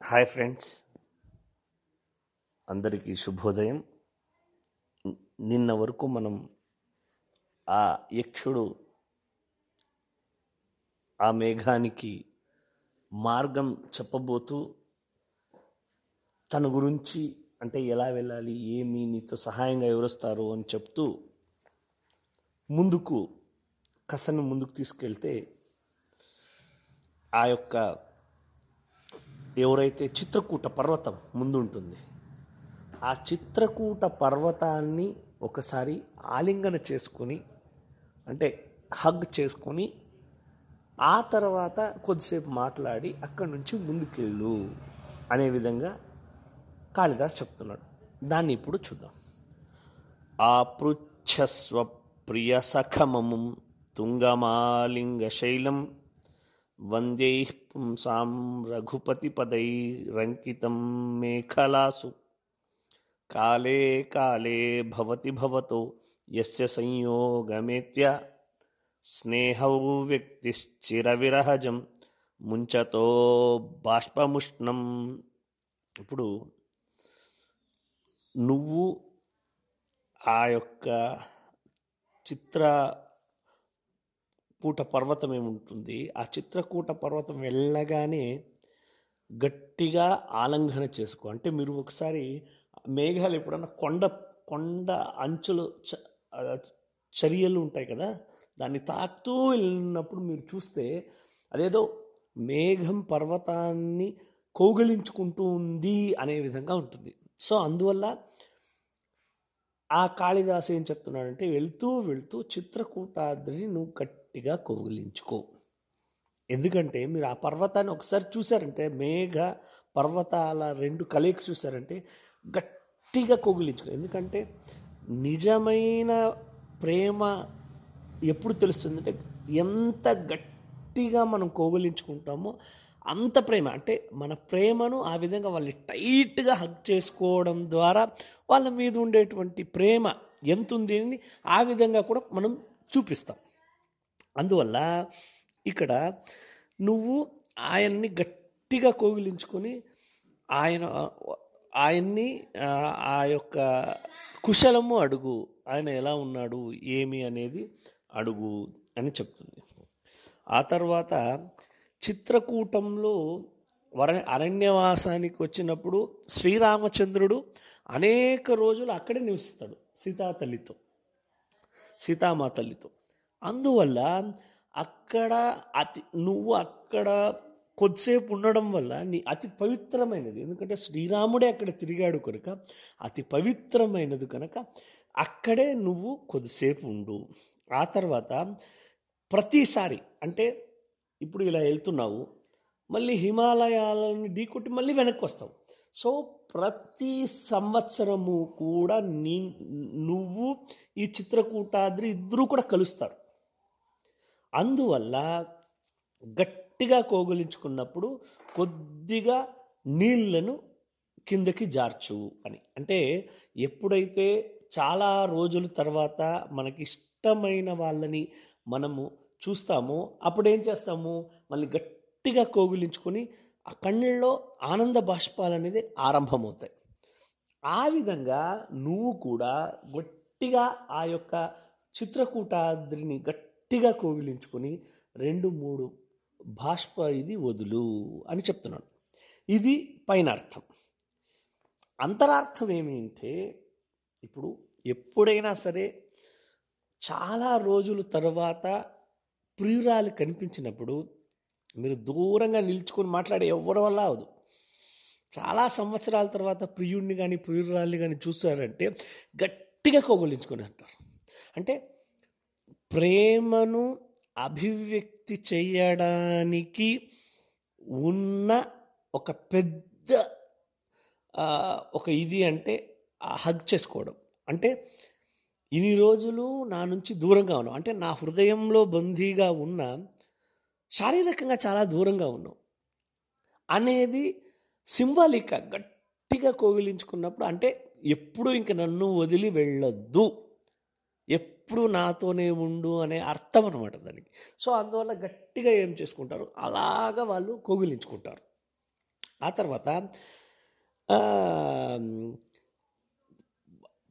Hi friends. అందరికీ శుభోదయం. నిన్న వరకు మనం ఆ యక్షుడు ఆ మేఘానికి మార్గం చెప్పబోతూ తన గురించి అంటే ఎలా వెళ్ళాలి ఏమి నీతో సహాయంగా ఎవరొస్తారు అని చెప్తూ ముందుకు కథను ముందుకు తీసుకెళ్తే ఆ యొక్క ఎవరైతే చిత్రకూట పర్వతం ముందుంటుంది ఆ చిత్రకూట పర్వతాన్ని ఒకసారి ఆలింగన చేసుకొని అంటే హగ్ చేసుకొని ఆ తర్వాత కొద్దిసేపు మాట్లాడి అక్కడి నుంచి ముందుకెళ్ళు అనే విధంగా కాళిదాస్ చెప్తున్నాడు. దాన్ని ఇప్పుడు చూద్దాం. ఆపృచ్ఛస్వ ప్రియ సఖమము తుంగమాలింగ శైలం వందే పుంసాం రఘుపతిపదైరంకితం మేఖలాసు కాలే కాలే భవతి భవతో యస్య సంయోగమేత్య స్నేహౌ వ్యక్తిశ్చిరవిరహజం ముంచతో బాష్పముష్ణం ఇప్పుడు నువ్వు ఆ యొక్క చిత్ర కూట పర్వతం ఏముంటుంది? ఆ చిత్రకూట పర్వతం వెళ్ళగానే గట్టిగా ఆలంఘన చేసుకో. అంటే మీరు ఒకసారి మేఘాలు ఎప్పుడన్నా కొండ కొండ అంచులు చ- చర్యలు ఉంటాయి కదా? దాన్ని తాకుతూ వెళ్ళినప్పుడు మీరు చూస్తే అదేదో మేఘం పర్వతాన్ని కౌగలించుకుంటూ ఉంది అనే విధంగా ఉంటుంది. సో అందువల్ల ఆ కాళిదాసు ఏం చెప్తున్నాడంటే వెళ్తూ వెళ్తూ చిత్రకూటాద్రిని నువ్వు గట్టిగా కౌగిలించుకో. ఎందుకంటే మీరు ఆ పర్వతాన్ని ఒకసారి చూసారంటే మేఘ పర్వతాల రెండు కలయిక చూసారంటే గట్టిగా కౌగిలించుకో. ఎందుకంటే నిజమైన ప్రేమ ఎప్పుడు తెలుస్తుందంటే ఎంత గట్టిగా మనం కౌగిలించుకుంటామో అంత ప్రేమ. అంటే మన ప్రేమను ఆ విధంగా వాళ్ళని టైట్గా హక్ చేసుకోవడం ద్వారా వాళ్ళ మీద ఉండేటువంటి ప్రేమ ఎంత ఉంది అని ఆ విధంగా కూడా మనం చూపిస్తాం. అందువల్ల ఇక్కడ నువ్వు ఆయన్ని గట్టిగా కోగిలించుకొని ఆయన ఆయన్ని ఆ, ఆ యొక్క కుశలము అడుగు. ఆయన ఎలా ఉన్నాడు ఏమి అనేది అడుగు అని చెప్తుంది. ఆ తర్వాత చిత్రకూటంలో వర అరణ్యవాసానికి వచ్చినప్పుడు శ్రీరామచంద్రుడు అనేక రోజులు అక్కడే నివసిస్తాడు సీతాతల్లితో సీతామా తల్లితో అందువల్ల అక్కడ అతి నువ్వు అక్కడ కొద్దిసేపు ఉండడం వల్ల నీ అతి పవిత్రమైనది. ఎందుకంటే శ్రీరాముడే అక్కడ తిరిగాడు కనుక అతి పవిత్రమైనది కనుక అక్కడే నువ్వు కొద్దిసేపు ఉండు. ఆ తర్వాత ప్రతిసారి అంటే ఇప్పుడు ఇలా వెళ్తున్నావు మళ్ళీ హిమాలయాలను ఢీకొట్టి మళ్ళీ వెనక్కి వస్తావు సో ప్రతి సంవత్సరము కూడా నీ నువ్వు ఈ చిత్రకూటాద్రి ఇద్దరూ కూడా కలుస్తారు. అందువల్ల గట్టిగా కోగులించుకున్నప్పుడు కొద్దిగా నీళ్ళను కిందకి జార్చు అని. అంటే ఎప్పుడైతే చాలా రోజుల తర్వాత మనకి ఇష్టమైన వాళ్ళని మనము చూస్తామో. అప్పుడు ఏం చేస్తాము? మళ్ళీ గట్టిగా కోగిలించుకొని ఆ కళ్ళల్లో ఆనంద బాష్పాలు అనేది ఆరంభమవుతాయి. ఆ విధంగా నువ్వు కూడా గట్టిగా ఆ యొక్క చిత్రకూటాద్రిని గట్టిగా కోగిలించుకొని రెండు మూడు బాష్ప ఇది వదులు అని చెప్తున్నాడు. ఇది పైన అర్థం అంతరార్థం ఏమిటంటే ఇప్పుడు ఎప్పుడైనా సరే చాలా రోజుల తర్వాత ప్రియురాలు కనిపించినప్పుడు మీరు దూరంగా నిల్చుకొని మాట్లాడే ఎవరి వల్ల అవదు చాలా సంవత్సరాల తర్వాత ప్రియుడిని కానీ ప్రియురాల్ని కానీ చూసారంటే గట్టిగా కౌగులించుకొని అంటారు అంటే ప్రేమను అభివ్యక్తి చేయడానికి ఉన్న ఒక పెద్ద ఒక ఇది అంటే హగ్ చేసుకోవడం. అంటే ఇన్ని రోజులు నా నుంచి దూరంగా ఉన్నావు. అంటే నా హృదయంలో బందీగా ఉన్న శారీరకంగా చాలా దూరంగా ఉన్నావు. అనేది సింబాలిక్ గట్టిగా కోగిలించుకున్నప్పుడు అంటే ఎప్పుడు ఇంక నన్ను వదిలి వెళ్ళొద్దు. ఎప్పుడు నాతోనే ఉండు అనే అర్థం అనమాట దానికి. సో అందువల్ల గట్టిగా ఏం చేసుకుంటారు? అలాగా వాళ్ళు కోగిలించుకుంటారు ఆ తర్వాత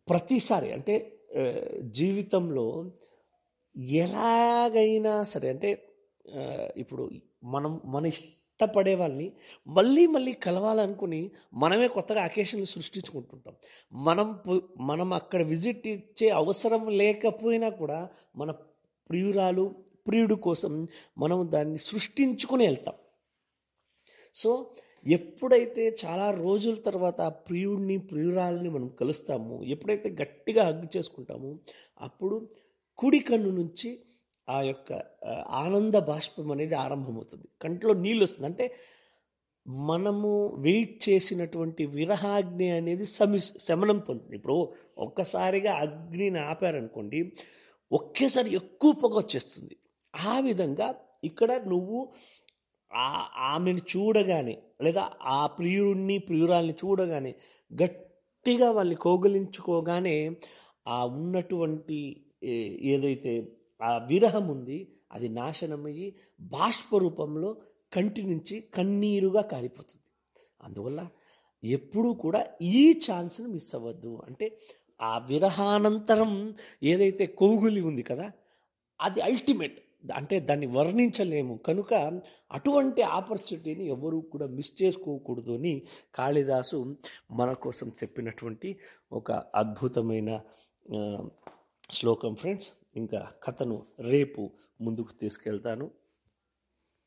ప్రతిసారి అంటే జీవితంలో ఎలాగైనా సరే అంటే ఇప్పుడు మనం మన ఇష్టపడే వాళ్ళని మళ్ళీ మళ్ళీ కలవాలనుకుని మనమే కొత్తగా అకేషన్లు సృష్టించుకుంటుంటాం. మనం మనం అక్కడ విజిట్ ఇచ్చే అవసరం లేకపోయినా కూడా మన ప్రియురాలు ప్రియుడు కోసం మనం దాన్ని సృష్టించుకుని వెళ్తాం. సో ఎప్పుడైతే చాలా రోజుల తర్వాత ఆ ప్రియుడిని ప్రియురాలని మనం కలుస్తామో ఎప్పుడైతే గట్టిగా హగ్గు చేసుకుంటామో అప్పుడు కుడి కన్ను నుంచి ఆ యొక్క ఆనంద బాష్పం అనేది ఆరంభమవుతుంది. కంట్లో నీళ్ళు వస్తుంది. అంటే మనము వెయిట్ చేసినటువంటి విరహాగ్ని అనేది సమి శమనం పొందుతుంది. ఇప్పుడు ఒక్కసారిగా అగ్నిని ఆపారనుకోండి ఒకేసారి ఎక్కువ పొగ వచ్చేస్తుంది. ఆ విధంగా ఇక్కడ నువ్వు ఆ ఆమెను చూడగానే లేదా ఆ ప్రియుడిని ప్రియురాల్ని చూడగానే గట్టిగా వాళ్ళని కోగులించుకోగానే ఆ ఉన్నటువంటి ఏ- ఏదైతే ఆ విరహం ఉంది అది నాశనమయ్యి బాష్ప రూపంలో కంటి నుంచి కన్నీరుగా కారిపోతుంది. అందువల్ల ఎప్పుడూ కూడా ఈ ఛాన్స్ని మిస్ అవ్వద్దు. అంటే ఆ విరహానంతరం ఏదైతే కౌగులి ఉంది కదా అది అల్టిమేట్ అంటే దాన్ని వర్ణించలేము. కనుక అటువంటి ఆపర్చునిటీని ఎవరు కూడా మిస్ చేసుకోకూడదు అని కాళిదాసు మన కోసం చెప్పినటువంటి ఒక అద్భుతమైన శ్లోకం ఫ్రెండ్స్. ఇంకా కథను రేపు ముందుకు తీసుకెళ్తాను.